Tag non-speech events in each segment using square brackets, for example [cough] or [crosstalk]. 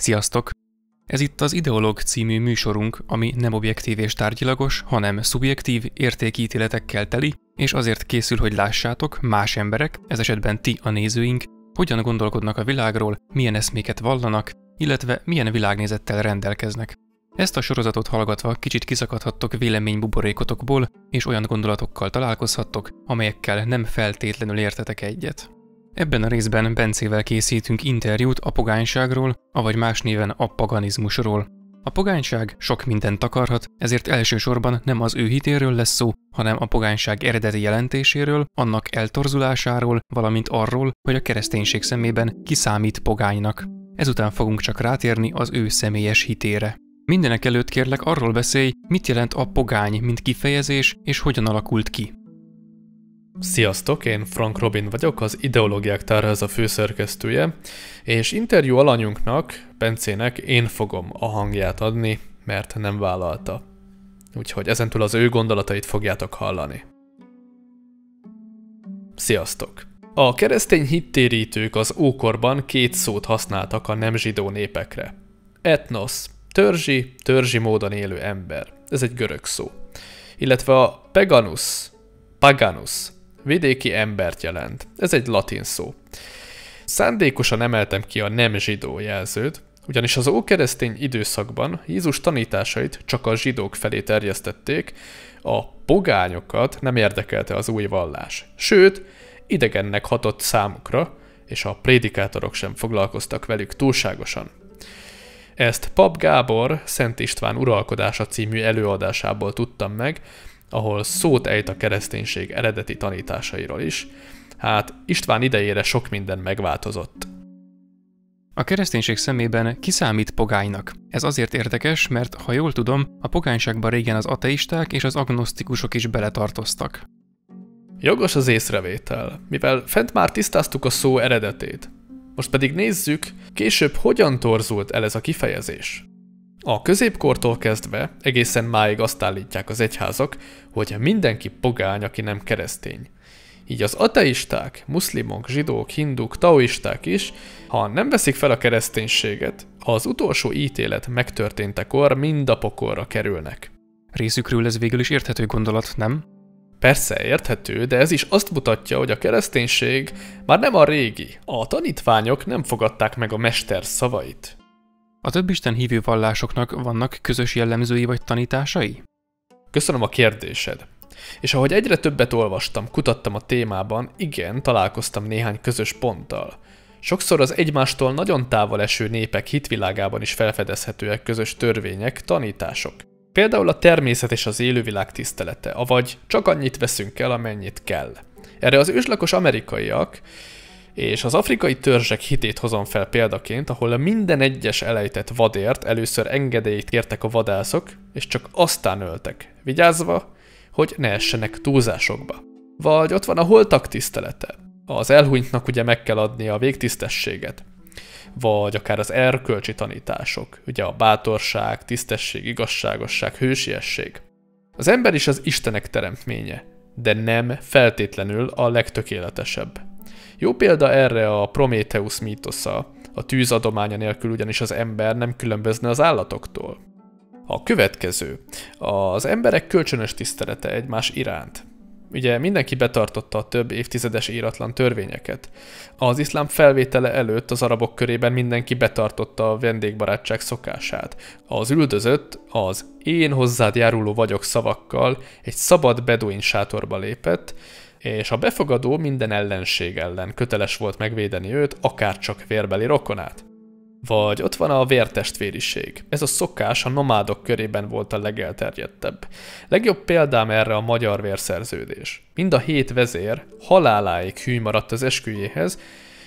Sziasztok! Ez itt az Ideológ című műsorunk, ami nem objektív és tárgyilagos, hanem szubjektív, értékítéletekkel teli, és azért készül, hogy lássátok, más emberek, ez esetben ti a nézőink, hogyan gondolkodnak a világról, milyen eszméket vallanak, illetve milyen világnézettel rendelkeznek. Ezt a sorozatot hallgatva kicsit kiszakadhattok véleménybuborékotokból, és olyan gondolatokkal találkozhattok, amelyekkel nem feltétlenül értetek egyet. Ebben a részben Bencével készítünk interjút a pogányságról, avagy más néven a paganizmusról. A pogányság sok mindent takarhat, ezért elsősorban nem az ő hitéről lesz szó, hanem a pogányság eredeti jelentéséről, annak eltorzulásáról, valamint arról, hogy a kereszténység szemében kiszámít pogánynak. Ezután fogunk csak rátérni az ő személyes hitére. Mindenek előtt kérlek arról beszélj, mit jelent a pogány, mint kifejezés, és hogyan alakult ki. Sziasztok, én Frank Robin vagyok, az Ideológiák Tárháza főszerkesztője, és interjú alanyunknak, Bencének én fogom a hangját adni, mert nem vállalta. Úgyhogy ezentúl az ő gondolatait fogjátok hallani. Sziasztok! A keresztény hittérítők az ókorban két szót használtak a nem zsidó népekre. Etnos, törzsi, törzsi módon élő ember. Ez egy görög szó. Illetve a peganus, paganus, vidéki embert jelent. Ez egy latin szó. Szándékosan emeltem ki a nem zsidó jelzőt, ugyanis az ókeresztény időszakban Jézus tanításait csak a zsidók felé terjesztették, a pogányokat nem érdekelte az új vallás. Sőt, idegennek hatott számukra, és a prédikátorok sem foglalkoztak velük túlságosan. Ezt Pap Gábor Szent István uralkodása című előadásából tudtam meg, ahol szót ejt a kereszténység eredeti tanításairól is. Hát István idejére sok minden megváltozott. A kereszténység szemében kiszámít pogánynak. Ez azért érdekes, mert ha jól tudom, a pogányságban régen az ateisták és az agnosztikusok is beletartoztak. Jogos az észrevétel, mivel fent már tisztáztuk a szó eredetét. Most pedig nézzük, később hogyan torzult el ez a kifejezés. A középkortól kezdve egészen máig azt állítják az egyházak, hogy mindenki pogány, aki nem keresztény. Így az ateisták, muszlimok, zsidók, hinduk, taoisták is, ha nem veszik fel a kereszténységet, az utolsó ítélet megtörténtekor mind a pokolra kerülnek. Részükről ez végül is érthető gondolat, nem? Persze érthető, de ez is azt mutatja, hogy a kereszténység már nem a régi. A tanítványok nem fogadták meg a mester szavait. A több Isten hívő vallásoknak vannak közös jellemzői vagy tanításai? Köszönöm a kérdésed. És ahogy egyre többet olvastam, kutattam a témában, igen, találkoztam néhány közös ponttal. Sokszor az egymástól nagyon távol eső népek hitvilágában is felfedezhetőek közös törvények, tanítások. Például a természet és az élővilág tisztelete, avagy csak annyit veszünk el, amennyit kell. Erre az őslakos amerikaiak és az afrikai törzsek hitét hozom fel példaként, ahol a minden egyes elejtett vadért először engedélyt kértek a vadászok, és csak aztán öltek, vigyázva, hogy ne essenek túlzásokba. Vagy ott van a holtak tisztelete. Az elhunytnak ugye meg kell adni a végtisztességet. Vagy akár az erkölcsi tanítások, ugye a bátorság, tisztesség, igazságosság, hősiesség. Az ember is az Istenek teremtménye, de nem feltétlenül a legtökéletesebb. Jó példa erre a Prometheus mítosza, a tűz adománya nélkül ugyanis az ember nem különbözne az állatoktól. A következő. Az emberek kölcsönös tisztelete egymás iránt. Ugye mindenki betartotta a több évtizedes íratlan törvényeket. Az iszlám felvétele előtt az arabok körében mindenki betartotta a vendégbarátság szokását. Az üldözött az én hozzád járuló vagyok szavakkal egy szabad beduin sátorba lépett, és a befogadó minden ellenség ellen köteles volt megvédeni őt, akár csak vérbeli rokonát. Vagy ott van a vértestvériség. Ez a szokás a nomádok körében volt a legelterjedtebb. Legjobb példám erre a magyar vérszerződés. Mind a hét vezér haláláig hű maradt az esküjéhez,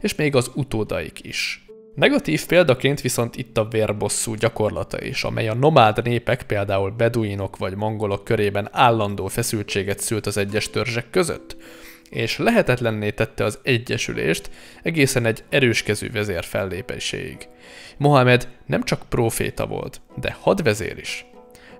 és még az utódaik is. Negatív példaként viszont itt a vérbosszú gyakorlata is, amely a nomád népek, például beduinok vagy mongolok körében állandó feszültséget szült az egyes törzsek között, és lehetetlenné tette az egyesülést egészen egy erőskezű vezér fellépéséig. Mohamed nem csak proféta volt, de hadvezér is.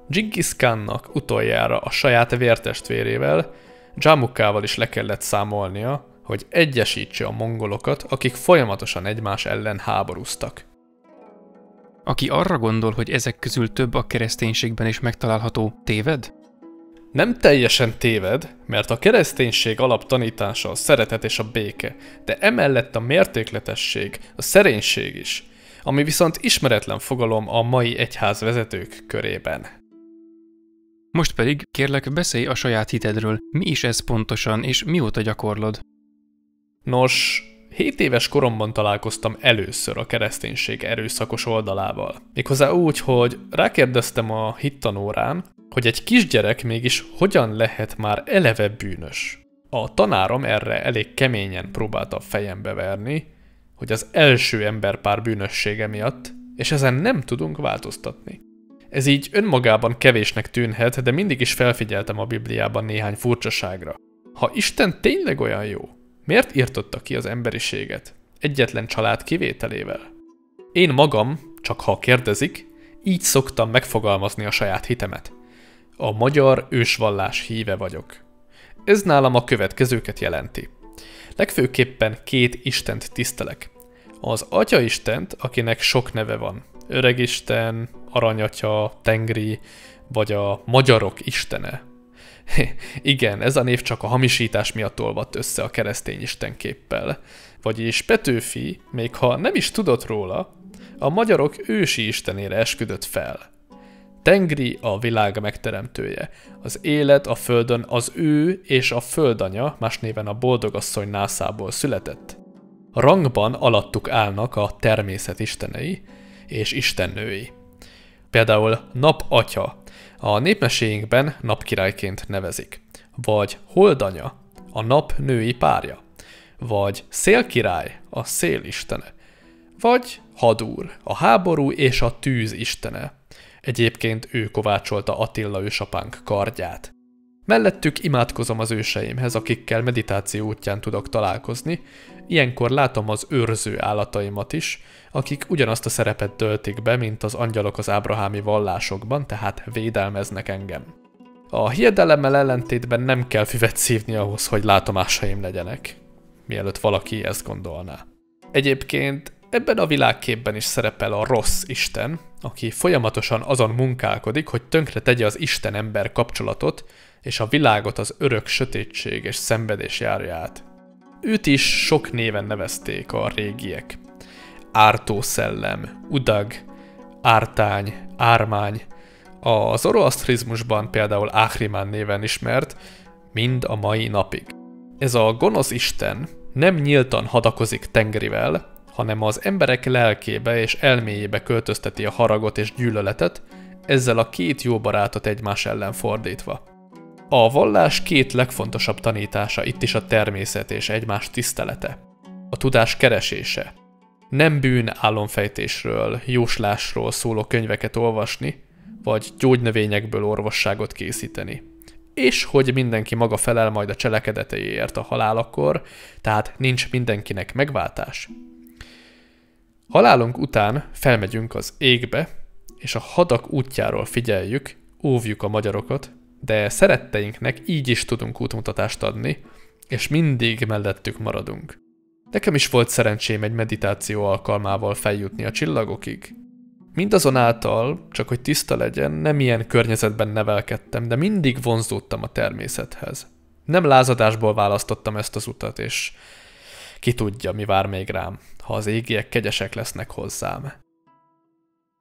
Genghis Khannak utoljára a saját vértestvérével, Jamukával is le kellett számolnia, hogy egyesítse a mongolokat, akik folyamatosan egymás ellen háborúztak. aki arra gondol, hogy ezek közül több a kereszténységben is megtalálható, téved? Nem teljesen téved, mert a kereszténység alaptanítása a szeretet és a béke, de emellett a mértékletesség, a szerénység is, ami viszont ismeretlen fogalom a mai egyház vezetők körében. Most pedig kérlek beszélj a saját hitedről, mi is ez pontosan, és mióta gyakorlod? Nos, 7 éves koromban találkoztam először a kereszténység erőszakos oldalával. Méghozzá úgy, hogy rákérdeztem a hittanórán, hogy egy kisgyerek mégis hogyan lehet már eleve bűnös. A tanárom erre elég keményen próbálta a fejembe verni, hogy az első emberpár bűnössége miatt, és ezen nem tudunk változtatni. Ez így önmagában kevésnek tűnhet, de mindig is felfigyeltem a Bibliában néhány furcsaságra. Ha Isten tényleg olyan jó, miért írtotta ki az emberiséget? Egyetlen család kivételével. Én magam, csak ha kérdezik, így szoktam megfogalmazni a saját hitemet. A magyar ősvallás híve vagyok. Ez nálam a következőket jelenti. Legfőképpen két Istent tisztelek. Az Atya Istent, akinek sok neve van. Öregisten, Aranyatya, Tengri, vagy a magyarok istene. [laughs] Igen, ez a név csak a hamisítás miatt olvadt össze a keresztény istenképpel. Vagyis Petőfi, még ha nem is tudott róla, a magyarok ősi istenére esküdött fel. Tengri a világ megteremtője. Az élet a földön az ő és a földanya, más néven a boldogasszony nászából született. Rangban alattuk állnak a természet istenei és istennői. Például napatya, a népmeséinkben napkirályként nevezik, vagy holdanya, a nap női párja, vagy szélkirály, a szél istene, vagy hadúr, a háború és a tűz istene, Egyébként ő kovácsolta Attila ősapánk kardját. Mellettük imádkozom az őseimhez, akikkel meditáció útján tudok találkozni, ilyenkor látom az őrző állataimat is, akik ugyanazt a szerepet töltik be, mint az angyalok az ábrahámi vallásokban, tehát védelmeznek engem. A hiedelemmel ellentétben nem kell füvet szívni ahhoz, hogy látomásaim legyenek, mielőtt valaki ezt gondolná. Egyébként Ebben a világképben is szerepel a rossz Isten, aki folyamatosan azon munkálkodik, hogy tönkre tegye az Isten-ember kapcsolatot, és a világot az örök sötétség és szenvedés járja át. Őt is sok néven nevezték a régiek. Ártó szellem, udag, ártány, ármány, a zoroasztrizmusban például Áhrimán néven ismert, mind a mai napig. Ez a gonosz isten nem nyíltan hadakozik tengerivel, hanem az emberek lelkébe és elméjébe költözteti a haragot és gyűlöletet, ezzel a két jó barátot egymás ellen fordítva. A vallás két legfontosabb tanítása itt is a természet és egymás tisztelete. A tudás keresése. Nem bűn álomfejtésről, jóslásról szóló könyveket olvasni, vagy gyógynövényekből orvosságot készíteni. És hogy mindenki maga felel majd a cselekedeteiért a halálakor, tehát nincs mindenkinek megváltás. Halálunk után felmegyünk az égbe, és a hadak útjáról figyeljük, óvjuk a magyarokat, de szeretteinknek így is tudunk útmutatást adni, és mindig mellettük maradunk. Nekem is volt szerencsém egy meditáció alkalmával feljutni a csillagokig. Mindazonáltal, csak hogy tiszta legyen, nem ilyen környezetben nevelkedtem, de mindig vonzódtam a természethez. Nem lázadásból választottam ezt az utat, és ki tudja, mi vár még rám, ha az égiek kegyesek lesznek hozzám.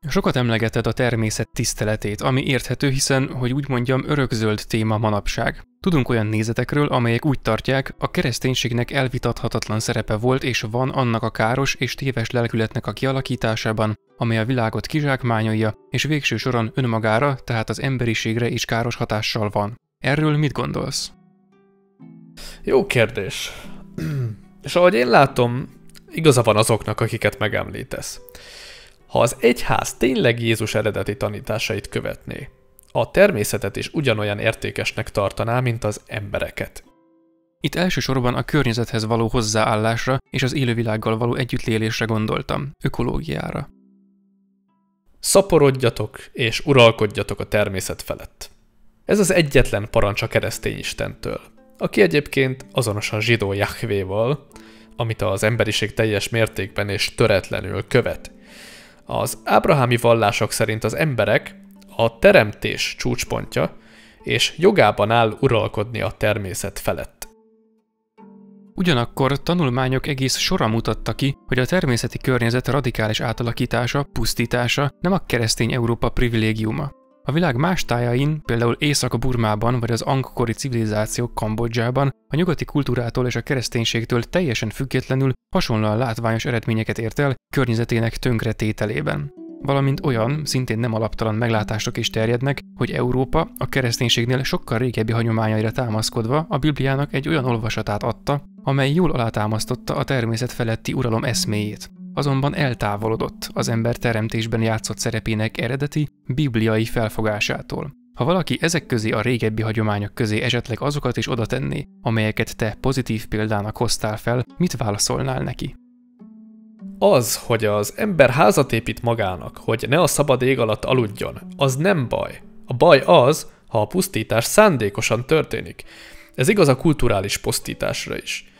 Sokat emlegeted a természet tiszteletét, ami érthető, hiszen, hogy úgy mondjam, örökzöld téma manapság. Tudunk olyan nézetekről, amelyek úgy tartják, a kereszténységnek elvitathatatlan szerepe volt és van annak a káros és téves lelkületnek a kialakításában, amely a világot kizsákmányolja, és végső soron önmagára, tehát az emberiségre is káros hatással van. Erről mit gondolsz? Jó kérdés. [clears throat] És ahogy én látom, igaza van azoknak, akiket megemlítesz. Ha az egyház tényleg Jézus eredeti tanításait követné, a természetet is ugyanolyan értékesnek tartaná, mint az embereket. Itt elsősorban a környezethez való hozzáállásra és az élővilággal való együttlélésre gondoltam, ökológiára. Szaporodjatok és uralkodjatok a természet felett. Ez az egyetlen parancs a keresztény Istentől – aki egyébként azonos a zsidó Jahvéval, amit az emberiség teljes mértékben és töretlenül követ. Az ábrahámi vallások szerint az emberek a teremtés csúcspontja, és jogában áll uralkodni a természet felett. Ugyanakkor tanulmányok egész sora mutatta ki, hogy a természeti környezet radikális átalakítása, pusztítása nem a keresztény Európa privilégiuma. A világ más tájain, például Észak-Burmában vagy az angkori civilizáció Kambodzsában a nyugati kultúrától és a kereszténységtől teljesen függetlenül hasonlóan látványos eredményeket ért el környezetének tönkretételében. Valamint olyan, szintén nem alaptalan meglátások is terjednek, hogy Európa a kereszténységnél sokkal régebbi hagyományaira támaszkodva a Bibliának egy olyan olvasatát adta, amely jól alátámasztotta a természet feletti uralom eszméjét azonban eltávolodott az ember teremtésben játszott szerepének eredeti, bibliai felfogásától. Ha valaki ezek közé a régebbi hagyományok közé esetleg azokat is oda tenné, amelyeket te pozitív példának hoztál fel, mit válaszolnál neki? Az, hogy az ember házat épít magának, hogy ne a szabad ég alatt aludjon, az nem baj. A baj az, ha a pusztítás szándékosan történik. Ez igaz a kulturális pusztításra is.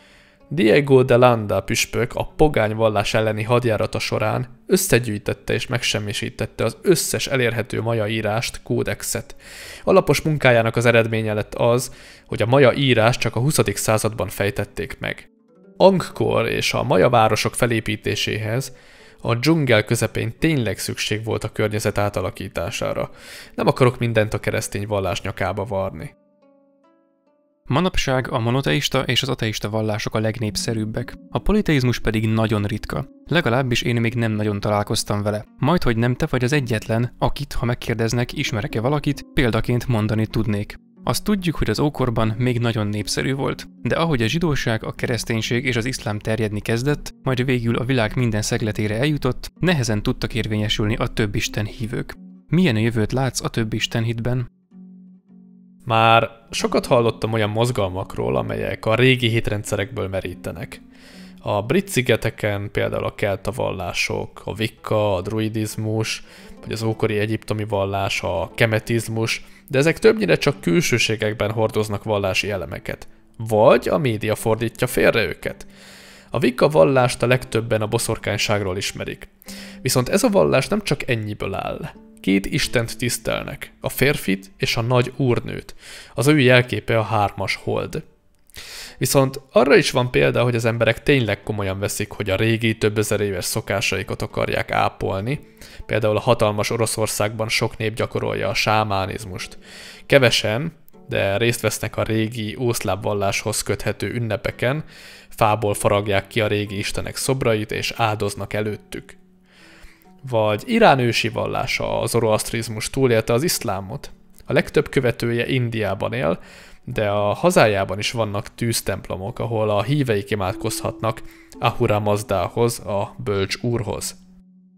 Diego de Landa püspök a pogány vallás elleni hadjárata során összegyűjtette és megsemmisítette az összes elérhető maja írást, kódexet. Alapos munkájának az eredménye lett az, hogy a maja írás csak a 20. században fejtették meg. Angkor és a maja városok felépítéséhez a dzsungel közepén tényleg szükség volt a környezet átalakítására. Nem akarok mindent a keresztény vallás nyakába varni. Manapság a monoteista és az ateista vallások a legnépszerűbbek, a politeizmus pedig nagyon ritka. Legalábbis én még nem nagyon találkoztam vele. Majd, hogy nem te vagy az egyetlen, akit, ha megkérdeznek, ismerek-e valakit, példaként mondani tudnék. Azt tudjuk, hogy az ókorban még nagyon népszerű volt, de ahogy a zsidóság, a kereszténység és az iszlám terjedni kezdett, majd végül a világ minden szegletére eljutott, nehezen tudtak érvényesülni a több Isten hívők. Milyen jövőt látsz a több Isten hitben? Már sokat hallottam olyan mozgalmakról, amelyek a régi hitrendszerekből merítenek. A brit szigeteken például a kelta vallások, a vikka, a druidizmus, vagy az ókori egyiptomi vallás, a kemetizmus, de ezek többnyire csak külsőségekben hordoznak vallási elemeket. Vagy a média fordítja félre őket. A vikka vallást a legtöbben a boszorkányságról ismerik. Viszont ez a vallás nem csak ennyiből áll. Két istent tisztelnek, a férfit és a nagy úrnőt. Az ő jelképe a hármas hold. Viszont arra is van példa, hogy az emberek tényleg komolyan veszik, hogy a régi, több ezer éves szokásaikat akarják ápolni. Például a hatalmas Oroszországban sok nép gyakorolja a sámánizmust. Kevesen, de részt vesznek a régi ószláv valláshoz köthető ünnepeken, fából faragják ki a régi istenek szobrait és áldoznak előttük vagy Irán ősi vallása, az zoroasztrizmus túlélte az iszlámot. A legtöbb követője Indiában él, de a hazájában is vannak tűztemplomok, ahol a híveik imádkozhatnak Ahura Mazdához, a bölcs úrhoz.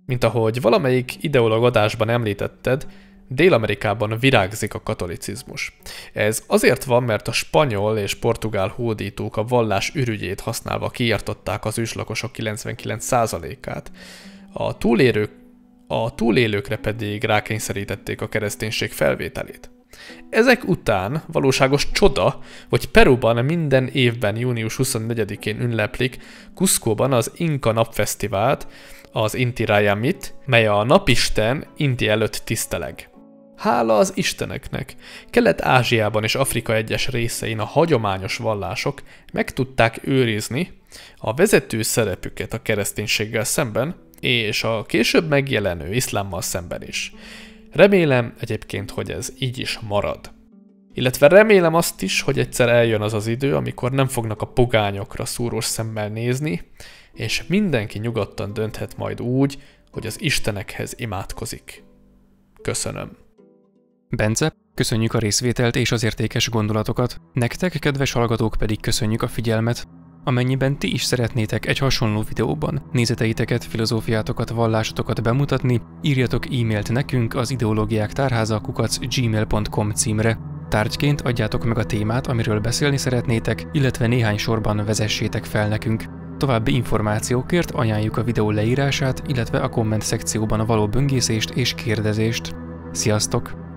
Mint ahogy valamelyik ideológ adásban említetted, Dél-Amerikában virágzik a katolicizmus. Ez azért van, mert a spanyol és portugál hódítók a vallás ürügyét használva kiirtották az őslakosok 99%-át, a, túlélők, a túlélőkre pedig rákényszerítették a kereszténység felvételét. Ezek után valóságos csoda, hogy Peruban minden évben június 24-én ünneplik Cusco-ban az Inka napfesztivált, az Inti Rayamit, mely a napisten Inti előtt tiszteleg. Hála az isteneknek! Kelet-Ázsiában és Afrika egyes részein a hagyományos vallások meg tudták őrizni a vezető szerepüket a kereszténységgel szemben, és a később megjelenő iszlámmal szemben is. Remélem egyébként, hogy ez így is marad. Illetve remélem azt is, hogy egyszer eljön az az idő, amikor nem fognak a pogányokra szúrós szemmel nézni, és mindenki nyugodtan dönthet majd úgy, hogy az istenekhez imádkozik. Köszönöm. Bence, köszönjük a részvételt és az értékes gondolatokat. Nektek, kedves hallgatók pedig köszönjük a figyelmet. Amennyiben ti is szeretnétek egy hasonló videóban nézeteiteket, filozófiátokat, vallásotokat bemutatni, írjatok e-mailt nekünk az ideológiák tárháza kukac gmail.com címre. Tárgyként adjátok meg a témát, amiről beszélni szeretnétek, illetve néhány sorban vezessétek fel nekünk. További információkért ajánljuk a videó leírását, illetve a komment szekcióban a való böngészést és kérdezést. Sziasztok!